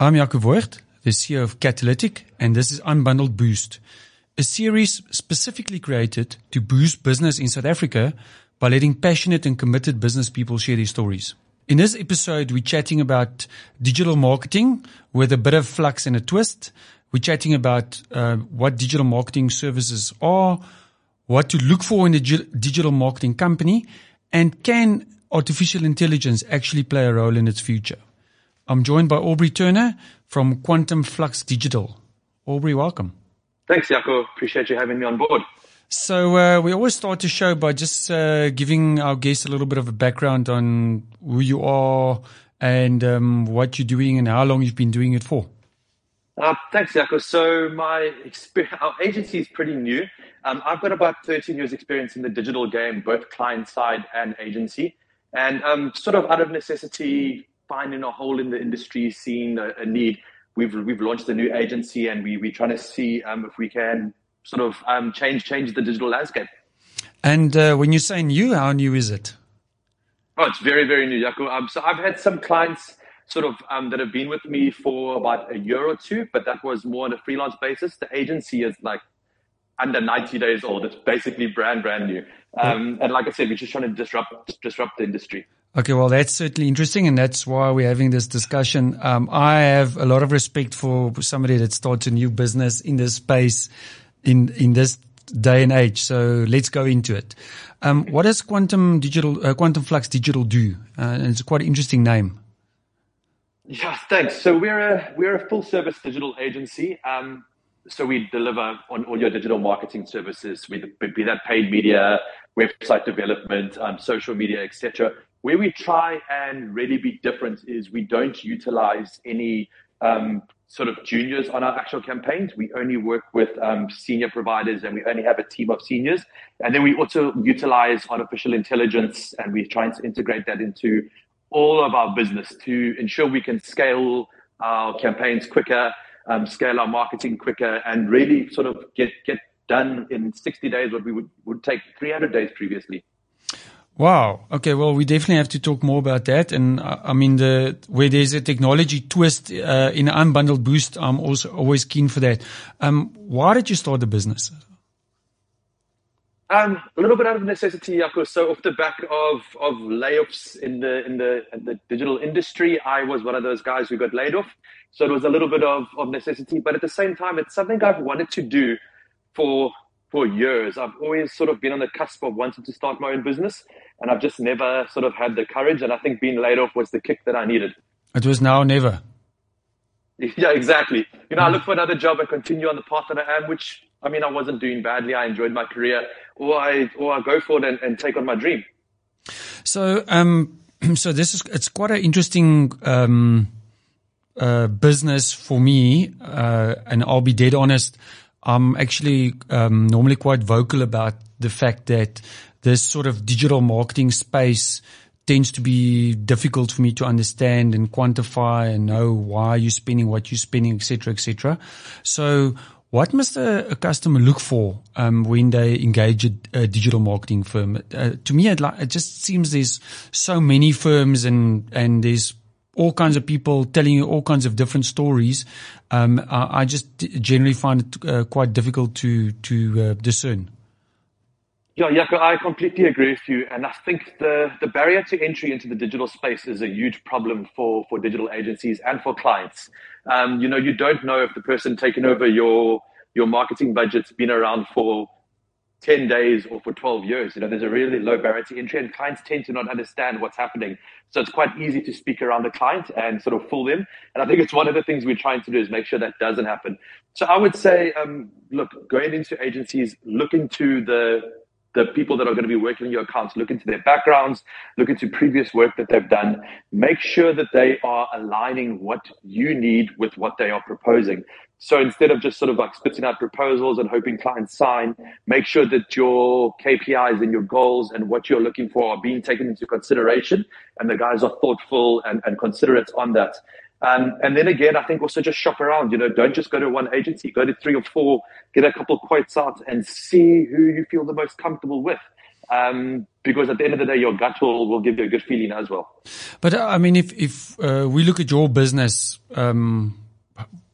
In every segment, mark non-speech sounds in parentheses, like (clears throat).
I'm Jaco Voigt, the CEO of Catalytic, and this is Unbundled Boost, a series specifically created to boost business in South Africa by letting passionate and committed business people share their stories. In this episode, we're chatting about digital marketing with a bit of flux and a twist. We're chatting about uh, what digital marketing services are, what to look for in a digital marketing company, and can artificial intelligence actually play a role in its future. I'm joined by Aubrey Turner from Quantum Flux Digital. Aubrey, welcome. Thanks, Jaco. Appreciate you having me on board. So uh, we always start the show by just uh, giving our guests a little bit of a background on who you are and um, what you're doing and how long you've been doing it for. Uh, thanks, Jaco. So my our agency is pretty new. Um, I've got about 13 years experience in the digital game, both client side and agency. And um, sort of out of necessity, finding a hole in the industry, seeing a, a need. We've we've launched a new agency, and we we're trying to see um, if we can sort of um, change change the digital landscape. And uh, when you say new, how new is it? Oh, it's very very new, Jaco. Um, so I've had some clients sort of um, that have been with me for about a year or two, but that was more on a freelance basis. The agency is like under 90 days old. It's basically brand brand new. Um, and like I said, we're just trying to disrupt disrupt the industry. Okay, well, that's certainly interesting, and that's why we're having this discussion. Um, I have a lot of respect for somebody that starts a new business in this space, in in this day and age. So let's go into it. Um, what does Quantum Digital, uh, Quantum Flux Digital do? Uh, it's quite an interesting name. Yeah, thanks. So we're a we're a full service digital agency. Um, so we deliver on all your digital marketing services, be that paid media, website development, um, social media, etc. Where we try and really be different is we don't utilize any um, sort of juniors on our actual campaigns. We only work with um, senior providers and we only have a team of seniors. And then we also utilize artificial intelligence and we're trying to integrate that into all of our business to ensure we can scale our campaigns quicker, um, scale our marketing quicker, and really sort of get, get done in 60 days what we would, would take 300 days previously. Wow. Okay. Well, we definitely have to talk more about that. And uh, I mean, the where there's a technology twist uh, in unbundled boost, I'm also always keen for that. Um, why did you start the business? Um, a little bit out of necessity, Jaco. So off the back of, of layoffs in the in the in the digital industry, I was one of those guys who got laid off. So it was a little bit of, of necessity, but at the same time, it's something I've wanted to do for for years. I've always sort of been on the cusp of wanting to start my own business, and I've just never sort of had the courage. And I think being laid off was the kick that I needed. It was now never. (laughs) Yeah, exactly. You know, I look for another job and continue on the path that I am, which I mean, I wasn't doing badly. I enjoyed my career, or I or I go for it and, and take on my dream. So, um, (clears throat) so this is it's quite an interesting um, uh, business for me, uh, and I'll be dead honest. I'm actually um, normally quite vocal about the fact that this sort of digital marketing space tends to be difficult for me to understand and quantify and know why you're spending what you're spending, etc., etc. So, what must a, a customer look for um, when they engage a, a digital marketing firm? Uh, to me, it, just seems there's so many firms and and there's all kinds of people telling you all kinds of different stories. Um, I, I, just generally find it uh, quite difficult to to uh, discern. Yeah, Jaco, I completely agree with you. And I think the, the barrier to entry into the digital space is a huge problem for, for digital agencies and for clients. Um, you know, you don't know if the person taking over your your marketing budget's been around for 10 days or for 12 years. You know, there's a really low barrier to entry and clients tend to not understand what's happening. So it's quite easy to speak around the client and sort of fool them. And I think it's one of the things we're trying to do is make sure that doesn't happen. So I would say, um, look, going into agencies, look into the the people that are going to be working on your accounts, look into their backgrounds, look into previous work that they've done, make sure that they are aligning what you need with what they are proposing. So instead of just sort of like spitting out proposals and hoping clients sign, make sure that your KPIs and your goals and what you're looking for are being taken into consideration and the guys are thoughtful and, and considerate on that. Um, and then again, I think also just shop around. You know, don't just go to one agency. Go to three or four. Get a couple quotes out and see who you feel the most comfortable with. Um, because at the end of the day, your gut will, will give you a good feeling as well. But uh, I mean, if, if uh, we look at your business, um,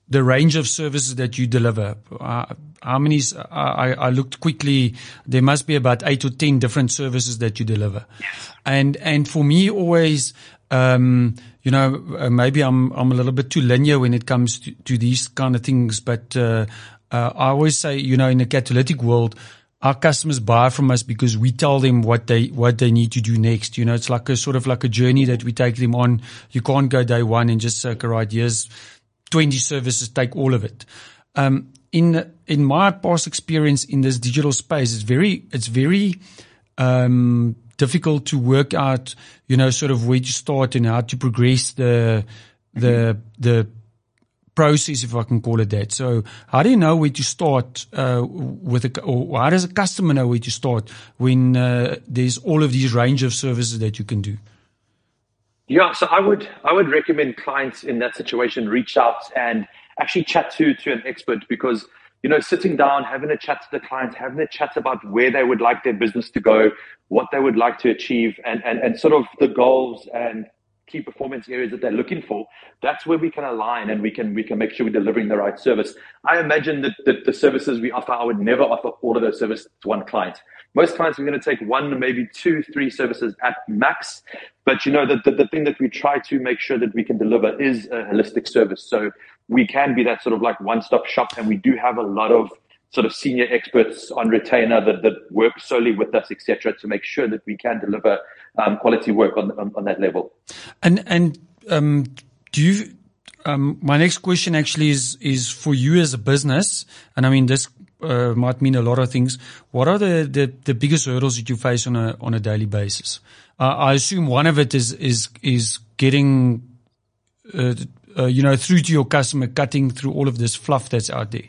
the range of services that you deliver, uh, how many, I, I looked quickly, there must be about eight or 10 different services that you deliver. Yes. And, and for me always, um, you know, uh, maybe I'm, I'm a little bit too linear when it comes to, to these kind of things, but, uh, uh, I always say, you know, in the catalytic world, our customers buy from us because we tell them what they what they need to do next. You know, it's like a sort of like a journey that we take them on. You can't go day one and just say, okay, right, here's 20 services, take all of it. Um, in in my past experience in this digital space, it's very it's very um, difficult to work out, you know, sort of where to start and how to progress the the the process, if I can call it that. So how do you know where to start uh, with a, or how does a customer know where to start when uh, there's all of these range of services that you can do? Yeah, so I would I would recommend clients in that situation reach out and actually chat to to an expert because you know sitting down, having a chat to the clients, having a chat about where they would like their business to go, what they would like to achieve, and and, and sort of the goals and key performance areas that they're looking for, that's where we can align and we can we can make sure we're delivering the right service. I imagine that, that the services we offer, I would never offer all of those services to one client. Most clients are going to take one, maybe two, three services at max. But you know, the, the, the thing that we try to make sure that we can deliver is a holistic service. So we can be that sort of like one-stop shop and we do have a lot of sort of senior experts on retainer that, that work solely with us, etc., to make sure that we can deliver um, quality work on, on, on that level. And and um, do you? Um, my next question actually is is for you as a business, and I mean this uh, might mean a lot of things. What are the, the, the biggest hurdles that you face on a on a daily basis? Uh, I assume one of it is is is getting, uh, uh you know, through to your customer, cutting through all of this fluff that's out there.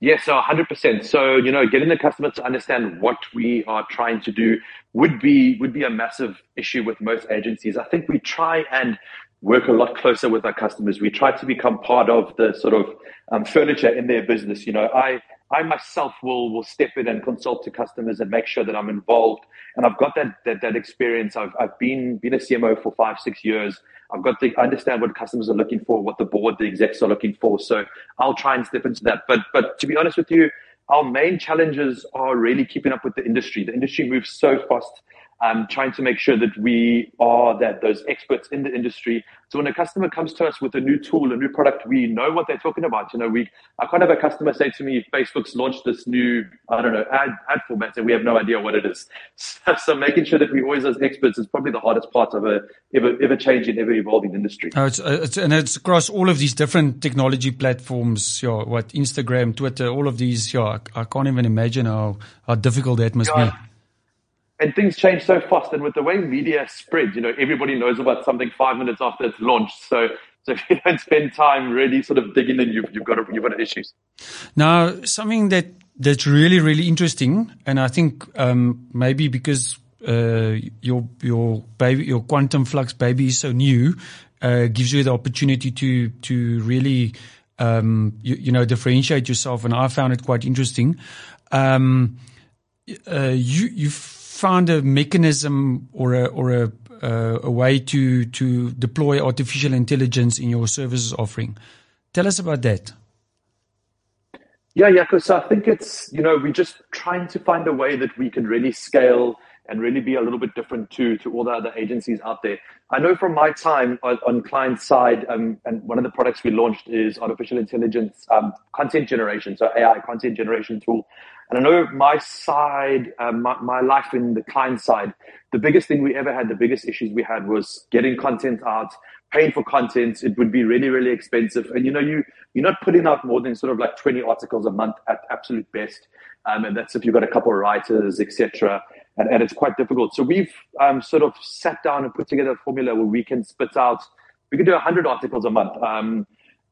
Yes, so 100%. So, you know, getting the customer to understand what we are trying to do would be would be a massive issue with most agencies. I think we try and work a lot closer with our customers. We try to become part of the sort of um, furniture in their business. You know, I I myself will will step in and consult to customers and make sure that I'm involved. And I've got that that, that experience. I've I've been been a CMO for five six years. I've got to understand what customers are looking for, what the board, the execs are looking for. So I'll try and step into that. But but to be honest with you, our main challenges are really keeping up with the industry. The industry moves so fast um, trying to make sure that we are that those experts in the industry. So when a customer comes to us with a new tool, a new product, we know what they're talking about. You know, we I can't have a customer say to me, Facebook's launched this new, I don't know, ad ad format, and we have no idea what it is. So, (laughs) so making sure that we always as experts is probably the hardest part of a ever ever changing, ever evolving industry. Oh, it's, uh, it's, and it's across all of these different technology platforms. Yeah, what Instagram, Twitter, all of these. Yeah, I, I can't even imagine how how difficult that must yeah. be and things change so fast. And with the way media spreads, you know, everybody knows about something five minutes after it's launched. So, so (laughs) if you don't spend time really sort of digging in, you've, you've got you've got issues. Now, something that that's really really interesting, and I think um, maybe because uh, your your baby your quantum flux baby is so new, uh, gives you the opportunity to to really um, you, you, know differentiate yourself, and I found it quite interesting. Um, uh, you you found a mechanism or a or a uh, a way to to deploy artificial intelligence in your services offering. Tell us about that. Yeah, yeah, so I think it's you know we're just trying to find a way that we can really scale and really be a little bit different to to all the other agencies out there. I know from my time on, on client side, um, and one of the products we launched is artificial intelligence um, content generation, so AI content generation tool. And I know my side, um, my, my life in the client side, the biggest thing we ever had, the biggest issues we had was getting content out, paying for content. It would be really, really expensive. And you know, you, you're not putting out more than sort of like 20 articles a month at absolute best. Um, and that's if you've got a couple of writers, etc. And, and it's quite difficult. So we've um, sort of sat down and put together a formula where we can spit out, we can do 100 articles a month. Um,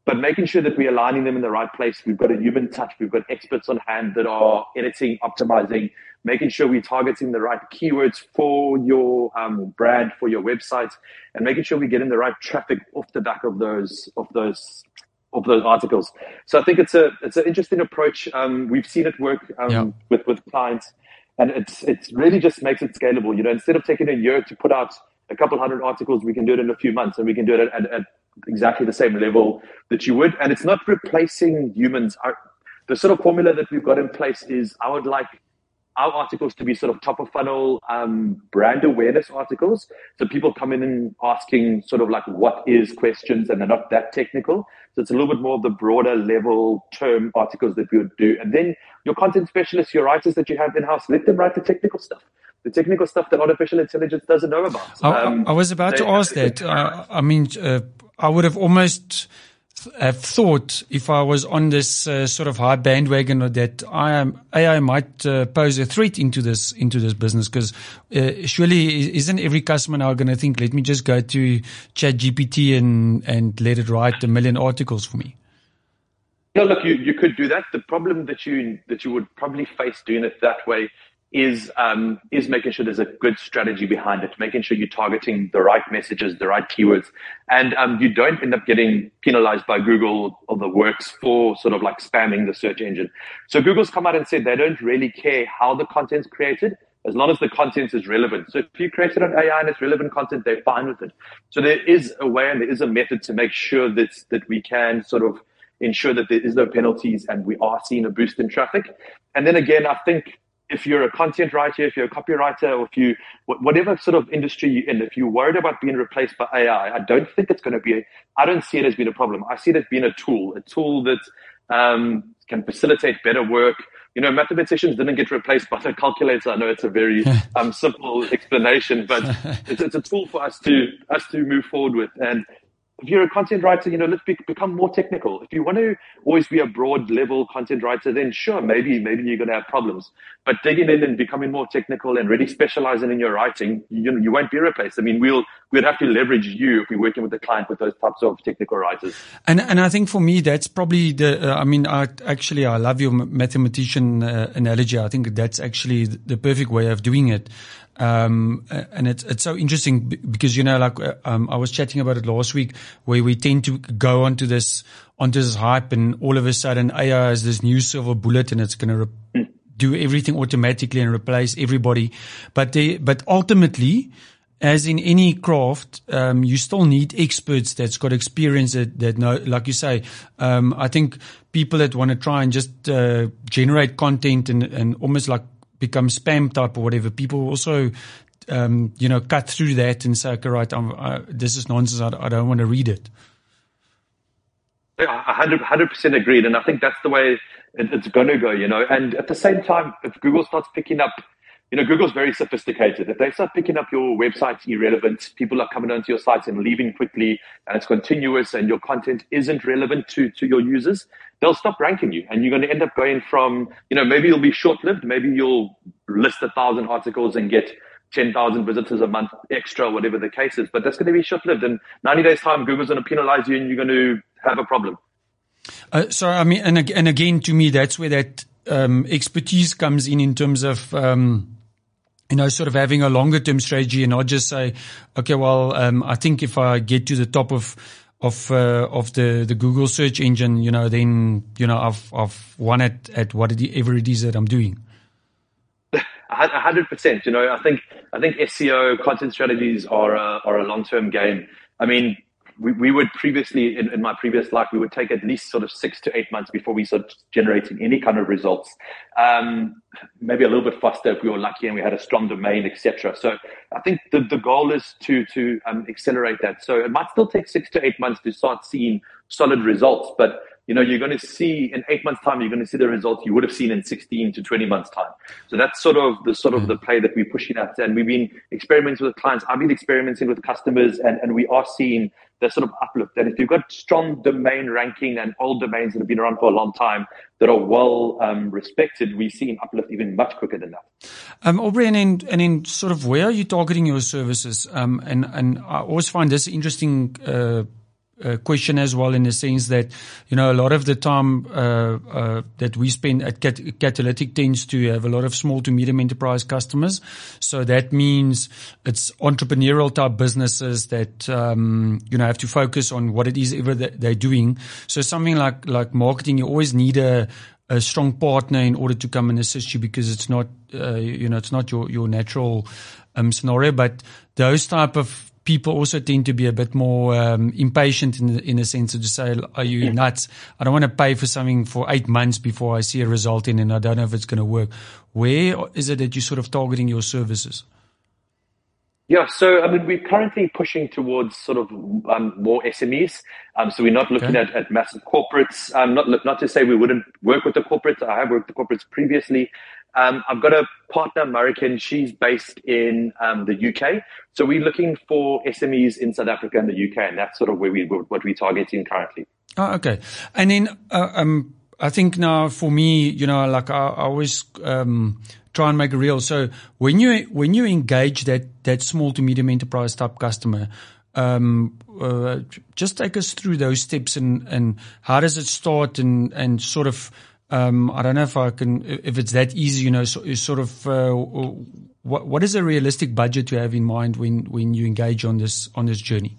but making sure that we're aligning them in the right place. We've got a human touch. We've got experts on hand that are editing, optimizing, making sure we're targeting the right keywords for your um, brand, for your website, and making sure we're getting the right traffic off the back of those of those of those articles. So I think it's a it's an interesting approach. Um, we've seen it work um, yeah. with with clients. and it's it's really just makes it scalable. You know, instead of taking a year to put out a couple hundred articles, we can do it in a few months, and we can do it at, at, at exactly the same level that you would. And it's not replacing humans. Our, the sort of formula that we've got in place is I would like our articles to be sort of top of funnel um, brand awareness articles. So people come in and asking sort of like what is questions and they're not that technical. So it's a little bit more of the broader level term articles that we would do. And then your content specialists, your writers that you have in house, let them write the technical stuff. The technical stuff that artificial intelligence doesn't know about. Um, I, I, was about to ask that. Uh, I mean, uh, I would have almost have thought if I was on this uh, sort of high bandwagon or that I am AI might uh, pose a threat into this into this business because uh, surely isn't every customer now going to think let me just go to ChatGPT and and let it write a million articles for me. Yeah, look, you, you could do that. The problem that you that you would probably face doing it that way is um, is making sure there's a good strategy behind it, making sure you're targeting the right messages, the right keywords, and um, you don't end up getting penalized by Google or the works for sort of like spamming the search engine. So Google's come out and said they don't really care how the content's created as long as the content is relevant. So if you create it on AI and it's relevant content, they're fine with it. So there is a way and there is a method to make sure that that we can sort of ensure that there is no penalties and we are seeing a boost in traffic. And then again, I think if you're a content writer, if you're a copywriter, or if you, whatever sort of industry you're in, if you're worried about being replaced by AI, I don't think it's going to be, a, I don't see it as being a problem. I see it as being a tool, a tool that um, can facilitate better work. You know, mathematicians didn't get replaced by the calculator. I know it's a very (laughs) um, simple explanation, but it's, it's a tool for us to us to move forward with. And if you're a content writer, you know, let's be, become more technical. If you want to always be a broad level content writer, then sure, maybe, maybe you're going to have problems. But digging in and becoming more technical and really specializing in your writing, you know, you won't be replaced. I mean, we'll, we'd have to leverage you if we're working with a client with those types of technical writers. And, and I think for me, that's probably the, uh, I mean, I actually, I love your mathematician uh, analogy. I think that's actually the perfect way of doing it. Um, and it's, it's so interesting because, you know, like, uh, um, I was chatting about it last week where we tend to go onto this, onto this hype and all of a sudden AI is this new silver bullet and it's going to re- do everything automatically and replace everybody. But they, but ultimately, as in any craft, um, you still need experts that's got experience that, that know, like you say, um, I think people that want to try and just, uh, generate content and, and almost like become spam type or whatever, people also, um, you know, cut through that and say, okay, right, I, this is nonsense. I, I don't want to read it. Yeah, 100 percent agreed, and I think that's the way it, it's going to go. You know, and at the same time, if Google starts picking up you know, Google's very sophisticated. If they start picking up your website's irrelevant, people are coming onto your site and leaving quickly, and it's continuous, and your content isn't relevant to, to your users, they'll stop ranking you. And you're going to end up going from, you know, maybe you'll be short lived. Maybe you'll list a thousand articles and get 10,000 visitors a month extra, whatever the case is. But that's going to be short lived. In 90 days' time, Google's going to penalize you and you're going to have a problem. Uh, so, I mean, and, and again, to me, that's where that um, expertise comes in, in terms of, um, you know, sort of having a longer term strategy and not just say, okay, well, um, I think if I get to the top of, of, uh, of the, the Google search engine, you know, then, you know, I've, I've won it at whatever it is that I'm doing. A hundred percent. You know, I think, I think SEO content strategies are a, are a long term game. I mean, we, we would previously, in, in my previous life, we would take at least sort of six to eight months before we start generating any kind of results. Um, maybe a little bit faster if we were lucky and we had a strong domain, etc. So I think the, the goal is to to um, accelerate that. So it might still take six to eight months to start seeing solid results, but you know, you're going to see in eight months' time, you're going to see the results you would have seen in 16 to 20 months' time. So that's sort of the sort of mm. the play that we're pushing at. And we've been experimenting with clients. I've been experimenting with customers and, and we are seeing the sort of uplift. And if you've got strong domain ranking and old domains that have been around for a long time that are well um, respected, we see an uplift even much quicker than that. Um, Aubrey, and in, and in sort of where are you targeting your services? Um, and, and I always find this interesting, uh, uh, question as well in the sense that you know a lot of the time uh, uh, that we spend at Cat- Catalytic tends to have a lot of small to medium enterprise customers. So that means it's entrepreneurial type businesses that um, you know have to focus on what it is ever that they're doing. So something like like marketing, you always need a a strong partner in order to come and assist you because it's not, uh, you know, it's not your, your natural um, scenario. But those type of people also tend to be a bit more um, impatient in in a sense of to say, "Are you nuts? I don't want to pay for something for eight months before I see a result in, and I don't know if it's going to work." Where is it that you're sort of targeting your services? Yeah, so I mean, we're currently pushing towards sort of um, more SMEs. Um, so we're not looking okay. at, at massive corporates. Um, not not to say we wouldn't work with the corporates. I have worked with corporates previously. Um, I've got a partner, American. She's based in um, the UK. So we're looking for SMEs in South Africa and the UK, and that's sort of where we what we're targeting currently. Oh, okay. And then uh, um, I think now for me, you know, like I, I always um, try and make it real. So when you when you engage that that small to medium enterprise type customer, um, uh, just take us through those steps and and how does it start and and sort of um, I don't know if I can if it's that easy, you know, so, sort of uh, what what is a realistic budget to have in mind when when you engage on this on this journey?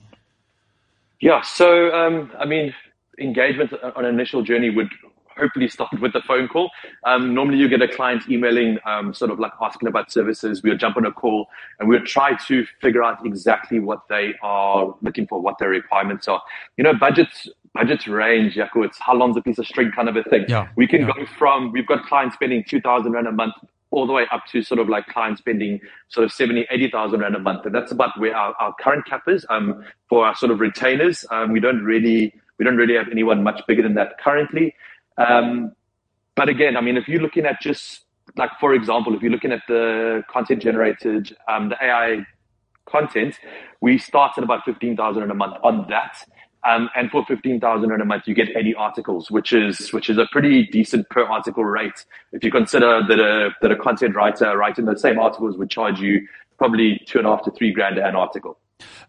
Yeah, so um, I mean, engagement on an initial journey would hopefully start with the phone call. Um, normally, you get a client emailing, um, sort of like asking about services. We'll jump on a call and we'll try to figure out exactly what they are looking for, what their requirements are. You know, budgets budgets range, Jaco. It's how long's a piece of string kind of a thing. Yeah, we can yeah. go from we've got clients spending two thousand rand a month all the way up to sort of like clients spending sort of 70, 80,000 rand a month. And that's about where our, our current cap is. Um, for our sort of retainers, um, we don't really, we don't really have anyone much bigger than that currently. Um, but again, I mean, if you're looking at just like, for example, if you're looking at the content generated, um, the AI content, we start at about 15,000 in a month on that. Um, and for 15,000 in a month, you get 80 articles, which is, which is a pretty decent per article rate. If you consider that a, that a content writer writing the same articles would charge you probably two and a half to three grand an article.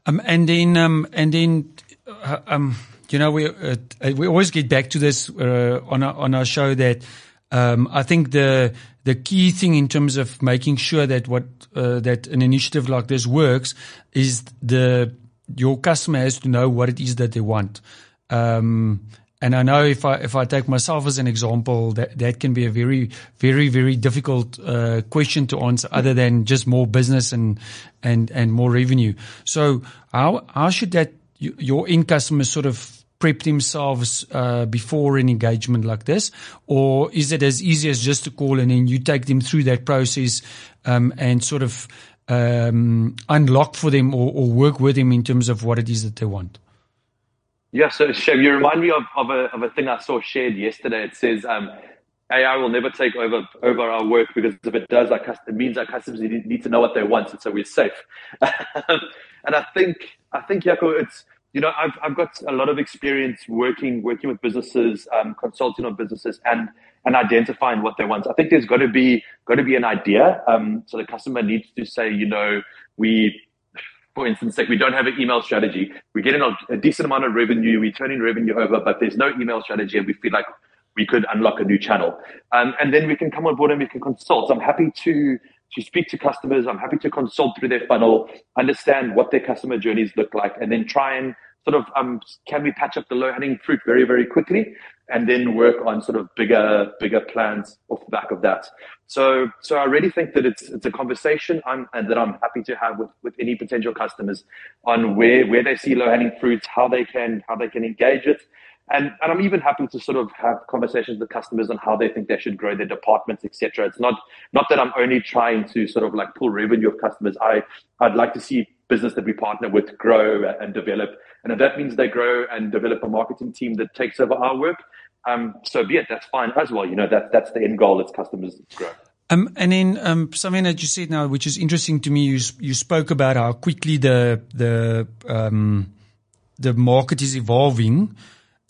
Um, and then, um, and then, uh, um, you know, we uh, we always get back to this uh, on our, on our show that um, I think the the key thing in terms of making sure that what uh, that an initiative like this works is the your customer has to know what it is that they want. Um, and I know if I if I take myself as an example, that that can be a very very very difficult uh, question to answer, other than just more business and and and more revenue. So how how should that your end customers sort of prep themselves uh, before an engagement like this, or is it as easy as just a call and then you take them through that process um, and sort of um, unlock for them or, or, work with them in terms of what it is that they want? Yeah, so Shem, you remind me of, of, a, of a thing I saw shared yesterday. It says um, AI will never take over over our work because if it does, our it means our customers need to know what they want, and so we're safe. (laughs) and I think I think Jaco, it's you know, I've, I've got a lot of experience working, working with businesses, um, consulting on businesses and, and identifying what they want. I think there's got to be, got to be an idea. Um, so the customer needs to say, you know, we, for instance, like we don't have an email strategy. We're getting a, decent amount of revenue. We're turning revenue over, but there's no email strategy and we feel like we could unlock a new channel. Um, and then we can come on board and we can consult. I'm happy to, to speak to customers. I'm happy to consult through their funnel, understand what their customer journeys look like, and then try and sort of um, can we patch up the low hanging fruit very, very quickly, and then work on sort of bigger, bigger plans off the back of that. So, so I really think that it's it's a conversation I'm, and that I'm happy to have with with any potential customers on where where they see low hanging fruits, how they can how they can engage it, and, and I'm even happy to sort of have conversations with customers on how they think they should grow their departments, etc. It's not not that I'm only trying to sort of like pull revenue of customers. I I'd like to see business that we partner with grow and develop. And if that means they grow and develop a marketing team that takes over our work, um, so be it. That's fine as well. You know, that that's the end goal. It's customers grow. Um, and then um, something that you said now, which is interesting to me, you you spoke about how quickly the the um, the market is evolving.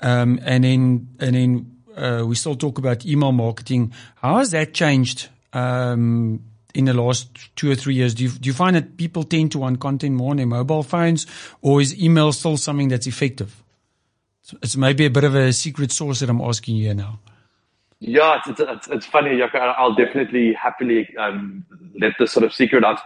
Um, and then, and then, uh, we still talk about email marketing. How has that changed, um, in the last two or three years? Do you, do you find that people tend to want content more on their mobile phones or is email still something that's effective? It's maybe a bit of a secret source that I'm asking you now. Yeah, it's, it's, it's funny. I'll definitely happily um, let the sort of secret out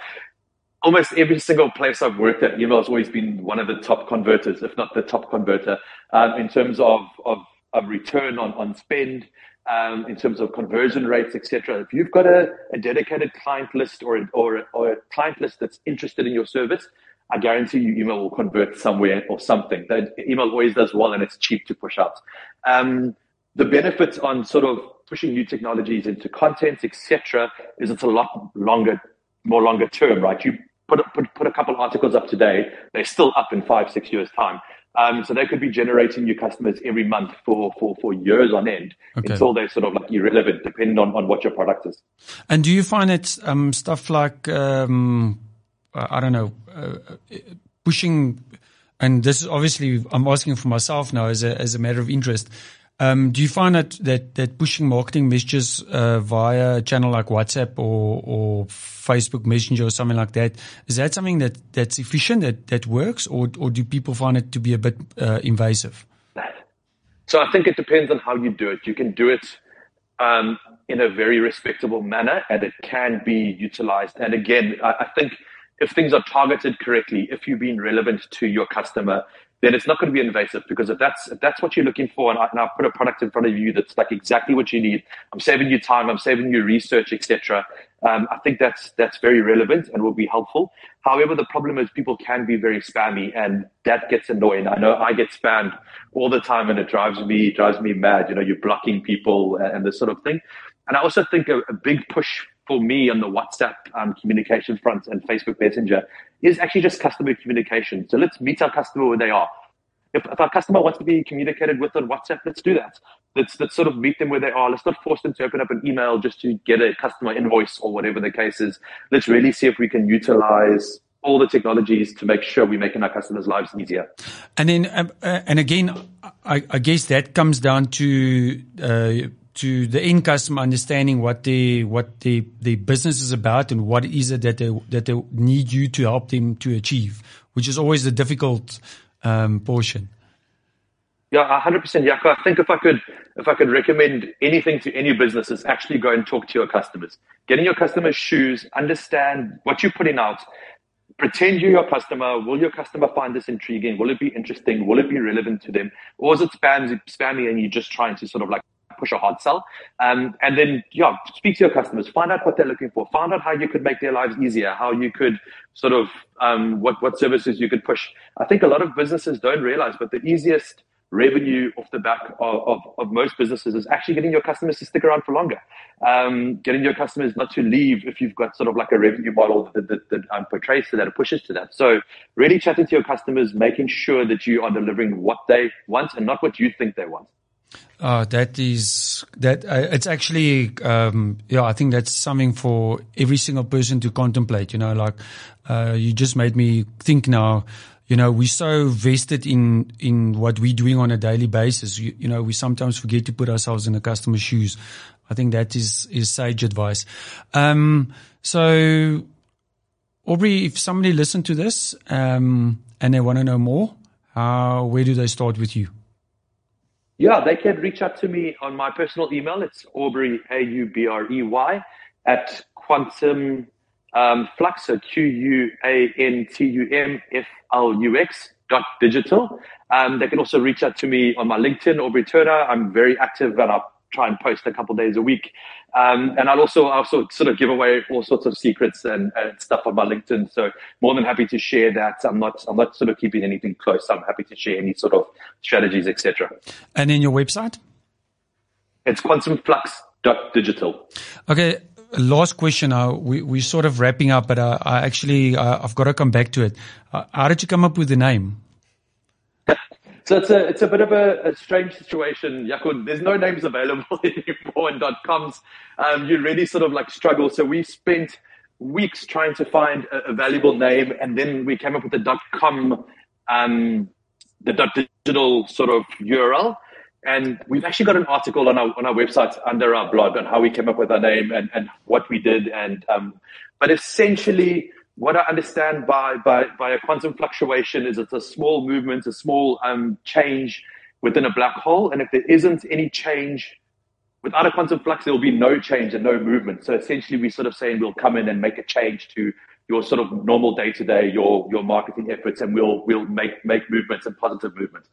almost every single place I've worked at, email has always been one of the top converters, if not the top converter, um, in terms of, of, of return on, on spend. Um, in terms of conversion rates, etc. If you've got a, a dedicated client list or, or, or a client list that's interested in your service, I guarantee you email will convert somewhere or something. That email always does well and it's cheap to push out. Um, the benefits on sort of pushing new technologies into content, etc., is it's a lot longer, more longer term, right? You put, put, put a couple articles up today, they're still up in five, six years' time. Um, so they could be generating new customers every month for, for, for years on end okay. until they're sort of like irrelevant, depending on, on what your product is. And do you find it um, stuff like, um, I don't know, uh, pushing, and this is obviously, I'm asking for myself now as a, as a matter of interest. Um, do you find that, that, that pushing marketing messages uh, via a channel like WhatsApp or, or Facebook Messenger or something like that, is that something that, that's efficient, that, that works, or, or do people find it to be a bit uh, invasive? So I think it depends on how you do it. You can do it um, in a very respectable manner and it can be utilized. And again, I, I think if things are targeted correctly, if you've been relevant to your customer, then it's not going to be invasive because if that's if that's what you're looking for, and I, and I put a product in front of you that's like exactly what you need, I'm saving you time, I'm saving you research, etc. Um, I think that's that's very relevant and will be helpful. However, the problem is people can be very spammy, and that gets annoying. I know I get spammed all the time, and it drives me drives me mad. You know, you're blocking people and this sort of thing. And I also think a, a big push for me on the WhatsApp um, communication front and Facebook Messenger is actually just customer communication. So let's meet our customer where they are. If, if our customer wants to be communicated with on WhatsApp, let's do that. Let's, let's sort of meet them where they are. Let's not force them to open up an email just to get a customer invoice or whatever the case is. Let's really see if we can utilize all the technologies to make sure we're making our customers' lives easier. And then, uh, uh and again, I, I, guess that comes down to uh, to the end customer understanding what the what the the business is about and what is it that they that they need you to help them to achieve, which is always the difficult um, portion. Yeah, hundred percent, Jaco. I think if I could if I could recommend anything to any business, is actually go and talk to your customers. Get in your customers' shoes, understand what you're putting out. Pretend you're your customer. Will your customer find this intriguing? Will it be interesting? Will it be relevant to them? Or is it spammy, spammy and you're just trying to sort of like push a hard sell. Um, and then, yeah, speak to your customers, find out what they're looking for, find out how you could make their lives easier, how you could sort of, um, what, what services you could push. I think a lot of businesses don't realize, but the easiest revenue off the back of, of, of, most businesses is actually getting your customers to stick around for longer. Um, getting your customers not to leave if you've got sort of like a revenue model that, that, that um, portrays to that or pushes to that. So really chatting to your customers, making sure that you are delivering what they want and not what you think they want. Uh, that is that uh, it's actually um, yeah I think that's something for every single person to contemplate you know like uh, you just made me think now you know we're so vested in in what we're doing on a daily basis. You, you know we sometimes forget to put ourselves in the customer's shoes. I think that is is sage advice. Um, so Aubrey if somebody listened to this um, and they want to know more where do they start with you yeah, they can reach out to me on my personal email. It's Aubrey, A U B R E Y, at quantum um, flux, so Q U A N T U M F L U X dot digital. Um, they can also reach out to me on my LinkedIn, Aubrey Turner. I'm very active and I try and post a couple days a week. Um, and I'll also also sort of give away all sorts of secrets and, and, stuff on my LinkedIn. So more than happy to share that. I'm not I'm not sort of keeping anything close. I'm happy to share any sort of strategies, etc. And in your website? It's quantumflux.digital. Okay. Last question. Uh, we we sort of wrapping up, but uh, I actually uh, I've got to come back to it. Uh, how did you come up with the name? So it's a it's a bit of a, a strange situation, Jaco. There's no names available (laughs) anymore in dot coms. Um, you really sort of like struggle. So we spent weeks trying to find a, a valuable name, and then we came up with the dot com, um, the dot digital sort of URL. And we've actually got an article on our on our website under our blog on how we came up with our name and, and what we did. And um, but essentially what I understand by, by, by a quantum fluctuation is it's a small movement, a small um, change within a black hole. And if there isn't any change without a quantum flux, there will be no change and no movement. So essentially, we're sort of saying we'll come in and make a change to your sort of normal day to day, your your marketing efforts, and we'll we'll make make movements and positive movement.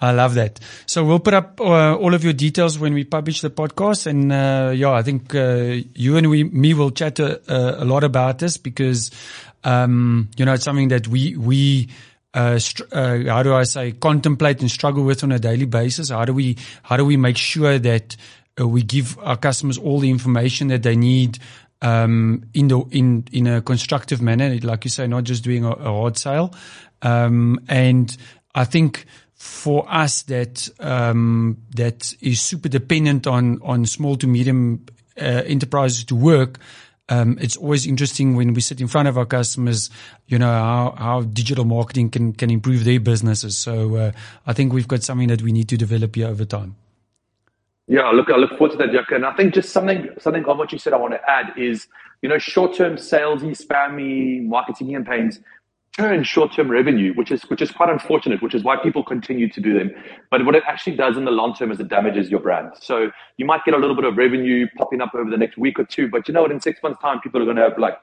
I love that. So we'll put up uh, all of your details when we publish the podcast. And uh, yeah, I think uh, you and we, me will chat a, a, lot about this because, um, you know, it's something that we, we, uh, uh, how do I say, contemplate and struggle with on a daily basis. How do we, how do we make sure that uh, we give our customers all the information that they need, um, in the, in, in a constructive manner, like you say, not just doing a, a hard sale. Um, and I think, for us that um, that is super dependent on on small to medium uh, enterprises to work. Um, it's always interesting when we sit in front of our customers, you know, how, how digital marketing can, can improve their businesses. So, uh, I think we've got something that we need to develop here over time. Yeah, look, I look forward to that, Jaco. And I think just something, something on what you said I want to add is, you know, short-term salesy, spammy marketing campaigns earn short-term revenue, which is which is quite unfortunate, which is why people continue to do them. But what it actually does in the long term is it damages your brand. So you might get a little bit of revenue popping up over the next week or two, but you know what? In six months' time, people are going to have like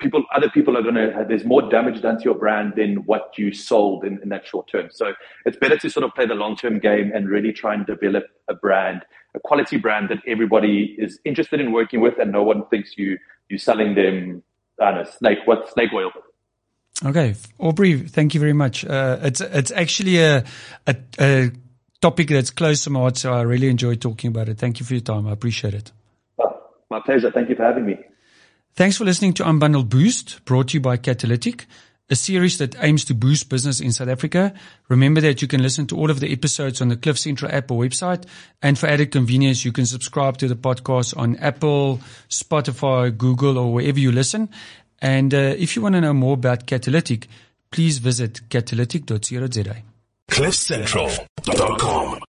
people, other people are going to have, there's more damage done to your brand than what you sold in, in that short term. So it's better to sort of play the long-term game and really try and develop a brand, a quality brand that everybody is interested in working with, and no one thinks you you're selling them, I don't know, snake what snake oil. Okay, Aubrey, thank you very much. Uh, it's it's actually a, a, a topic that's close to my heart, so I really enjoy talking about it. Thank you for your time. I appreciate it. Oh, my pleasure. Thank you for having me. Thanks for listening to Unbundled Boost, brought to you by Catalytic, a series that aims to boost business in South Africa. Remember that you can listen to all of the episodes on the Cliff Central app or website. And for added convenience, you can subscribe to the podcast on Apple, Spotify, Google, or wherever you listen. And uh, if you want to know more about Catalytic, please visit catalytic.co.za. CliffCentral.com